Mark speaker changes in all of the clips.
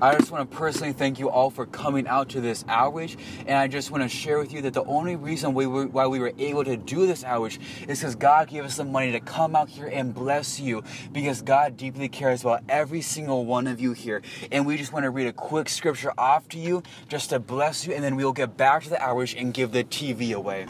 Speaker 1: I just want to personally thank you all for coming out to this outreach. And I just want to share with you that the only reason we were, why we were able to do this outreach is because God gave us the money to come out here and bless you because God deeply cares about every single one of you here. And we just want to read a quick scripture off to you just to bless you. And then we'll get back to the outreach and give the TV away.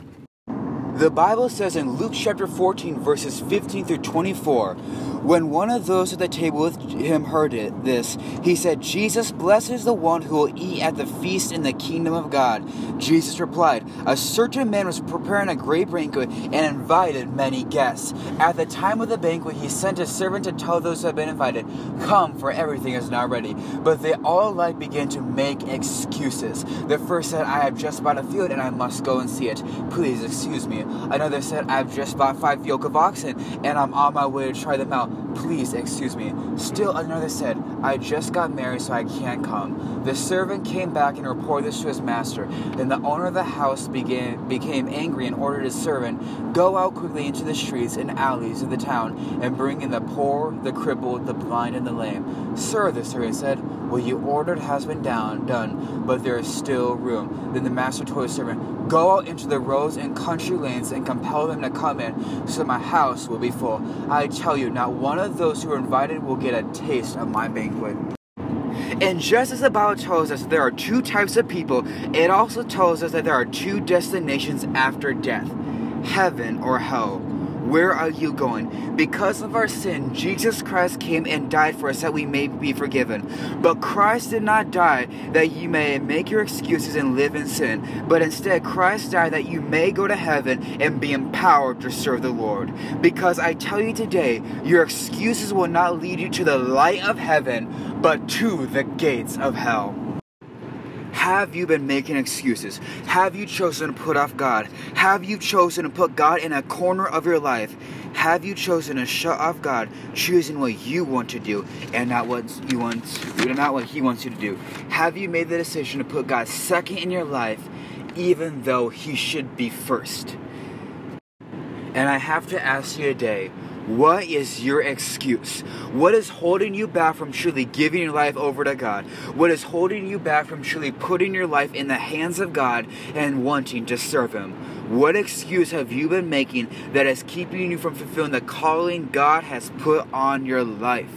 Speaker 1: The Bible says in Luke chapter 14, verses 15 through 24, when one of those at the table with him heard it, this, he said, Jesus blesses the one who will eat at the feast in the kingdom of God. Jesus replied, A certain man was preparing a great banquet and invited many guests. At the time of the banquet, he sent a servant to tell those who had been invited, Come, for everything is now ready. But they all alike began to make excuses. The first said, I have just bought a field and I must go and see it. Please excuse me. Another said, I've just bought five yoke of oxen and I'm on my way to try them out. Please excuse me. Still another said, I just got married so I can't come. The servant came back and reported this to his master. Then the owner of the house began, became angry and ordered his servant, Go out quickly into the streets and alleys of the town and bring in the poor, the crippled, the blind, and the lame. Sir, the servant said, What you ordered has been down, done, but there is still room. Then the master told his servant, Go out into the roads and country lanes and compel them to come in, so my house will be full. I tell you, not one of those who are invited will get a taste of my banquet. And just as the Bible tells us there are two types of people, it also tells us that there are two destinations after death heaven or hell. Where are you going? Because of our sin, Jesus Christ came and died for us that we may be forgiven. But Christ did not die that you may make your excuses and live in sin, but instead Christ died that you may go to heaven and be empowered to serve the Lord. Because I tell you today, your excuses will not lead you to the light of heaven, but to the gates of hell. Have you been making excuses? Have you chosen to put off God? Have you chosen to put God in a corner of your life? Have you chosen to shut off God, choosing what you want to do and not what you want, not what He wants you to do? Have you made the decision to put God second in your life, even though He should be first? And I have to ask you today what is your excuse? What is holding you back from truly giving your life over to God? What is holding you back from truly putting your life in the hands of God and wanting to serve Him? What excuse have you been making that is keeping you from fulfilling the calling God has put on your life?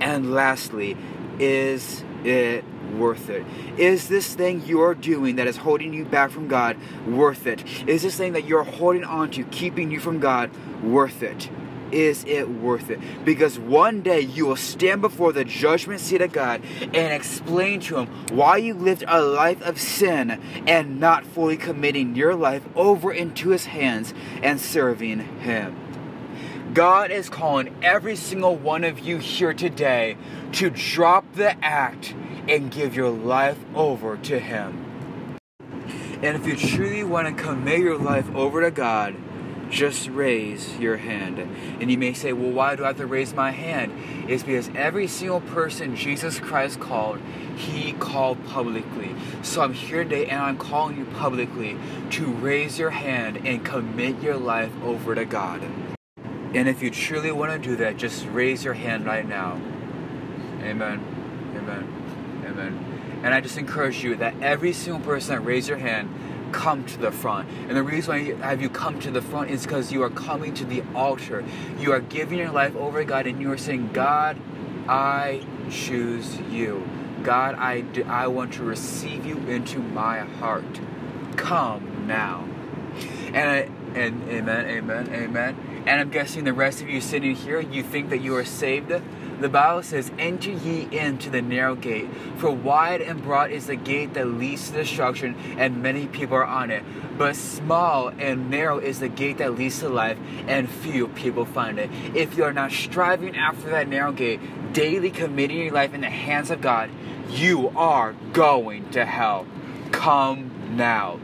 Speaker 1: And lastly, is it worth it? Is this thing you're doing that is holding you back from God worth it? Is this thing that you're holding on to, keeping you from God, worth it? Is it worth it? Because one day you will stand before the judgment seat of God and explain to Him why you lived a life of sin and not fully committing your life over into His hands and serving Him. God is calling every single one of you here today to drop the act and give your life over to Him. And if you truly want to commit your life over to God, just raise your hand. And you may say, well, why do I have to raise my hand? It's because every single person Jesus Christ called, he called publicly. So I'm here today and I'm calling you publicly to raise your hand and commit your life over to God. And if you truly want to do that, just raise your hand right now. Amen. Amen. Amen. And I just encourage you that every single person that raise your hand, come to the front. And the reason why I have you come to the front is because you are coming to the altar. You are giving your life over God and you are saying, God, I choose you. God, I, do, I want to receive you into my heart. Come now. And, I, and amen, amen, amen. And I'm guessing the rest of you sitting here, you think that you are saved the Bible says, Enter ye into the narrow gate, for wide and broad is the gate that leads to destruction, and many people are on it. But small and narrow is the gate that leads to life, and few people find it. If you are not striving after that narrow gate, daily committing your life in the hands of God, you are going to hell. Come now.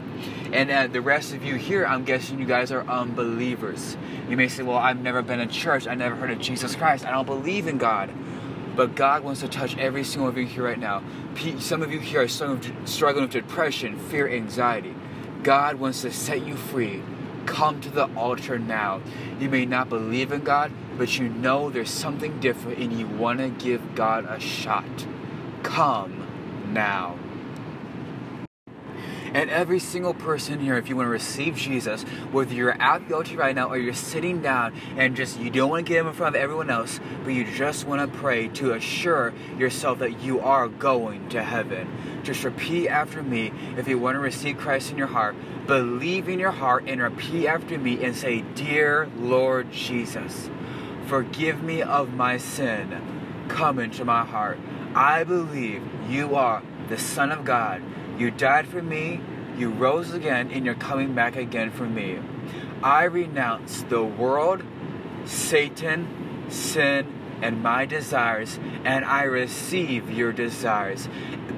Speaker 1: And uh, the rest of you here, I'm guessing you guys are unbelievers. You may say, Well, I've never been in church. I never heard of Jesus Christ. I don't believe in God. But God wants to touch every single of you here right now. Some of you here are struggling with depression, fear, anxiety. God wants to set you free. Come to the altar now. You may not believe in God, but you know there's something different and you want to give God a shot. come now. And every single person here, if you want to receive Jesus, whether you're at the altar right now or you're sitting down and just you don't want to get him in front of everyone else, but you just want to pray to assure yourself that you are going to heaven. Just repeat after me if you want to receive Christ in your heart. Believe in your heart and repeat after me and say, Dear Lord Jesus, forgive me of my sin. Come into my heart. I believe you are the Son of God you died for me, you rose again, and you're coming back again for me. I renounce the world, Satan, sin, and my desires, and I receive your desires.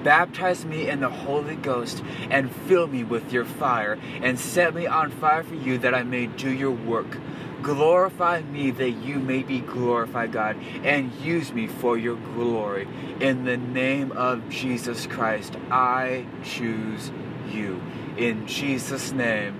Speaker 1: Baptize me in the Holy Ghost and fill me with your fire, and set me on fire for you that I may do your work. Glorify me that you may be glorified, God, and use me for your glory. In the name of Jesus Christ, I choose you. In Jesus' name,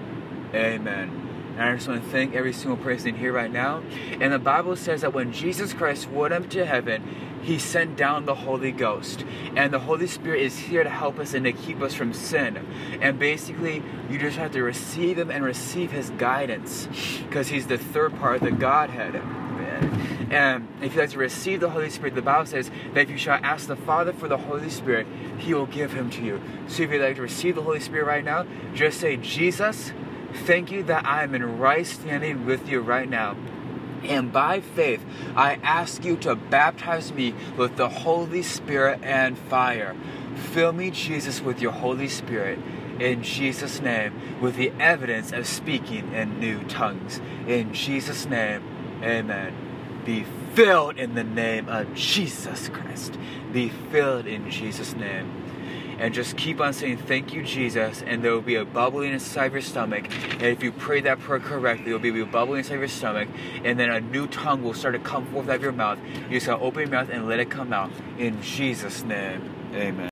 Speaker 1: amen. And I just want to thank every single person here right now. And the Bible says that when Jesus Christ went up to heaven, he sent down the Holy Ghost. And the Holy Spirit is here to help us and to keep us from sin. And basically, you just have to receive Him and receive His guidance because He's the third part of the Godhead. And if you like to receive the Holy Spirit, the Bible says that if you shall ask the Father for the Holy Spirit, He will give Him to you. So if you'd like to receive the Holy Spirit right now, just say, Jesus, thank you that I am in right standing with you right now. And by faith, I ask you to baptize me with the Holy Spirit and fire. Fill me, Jesus, with your Holy Spirit. In Jesus' name, with the evidence of speaking in new tongues. In Jesus' name, amen. Be filled in the name of Jesus Christ. Be filled in Jesus' name and just keep on saying thank you jesus and there will be a bubbling inside your stomach. And if you pray that prayer correctly there will be a bubbling inside your stomach. And then a new tongue will start to come forth out of your mouth. You just gotta open your mouth and let it come out. In jesus name amen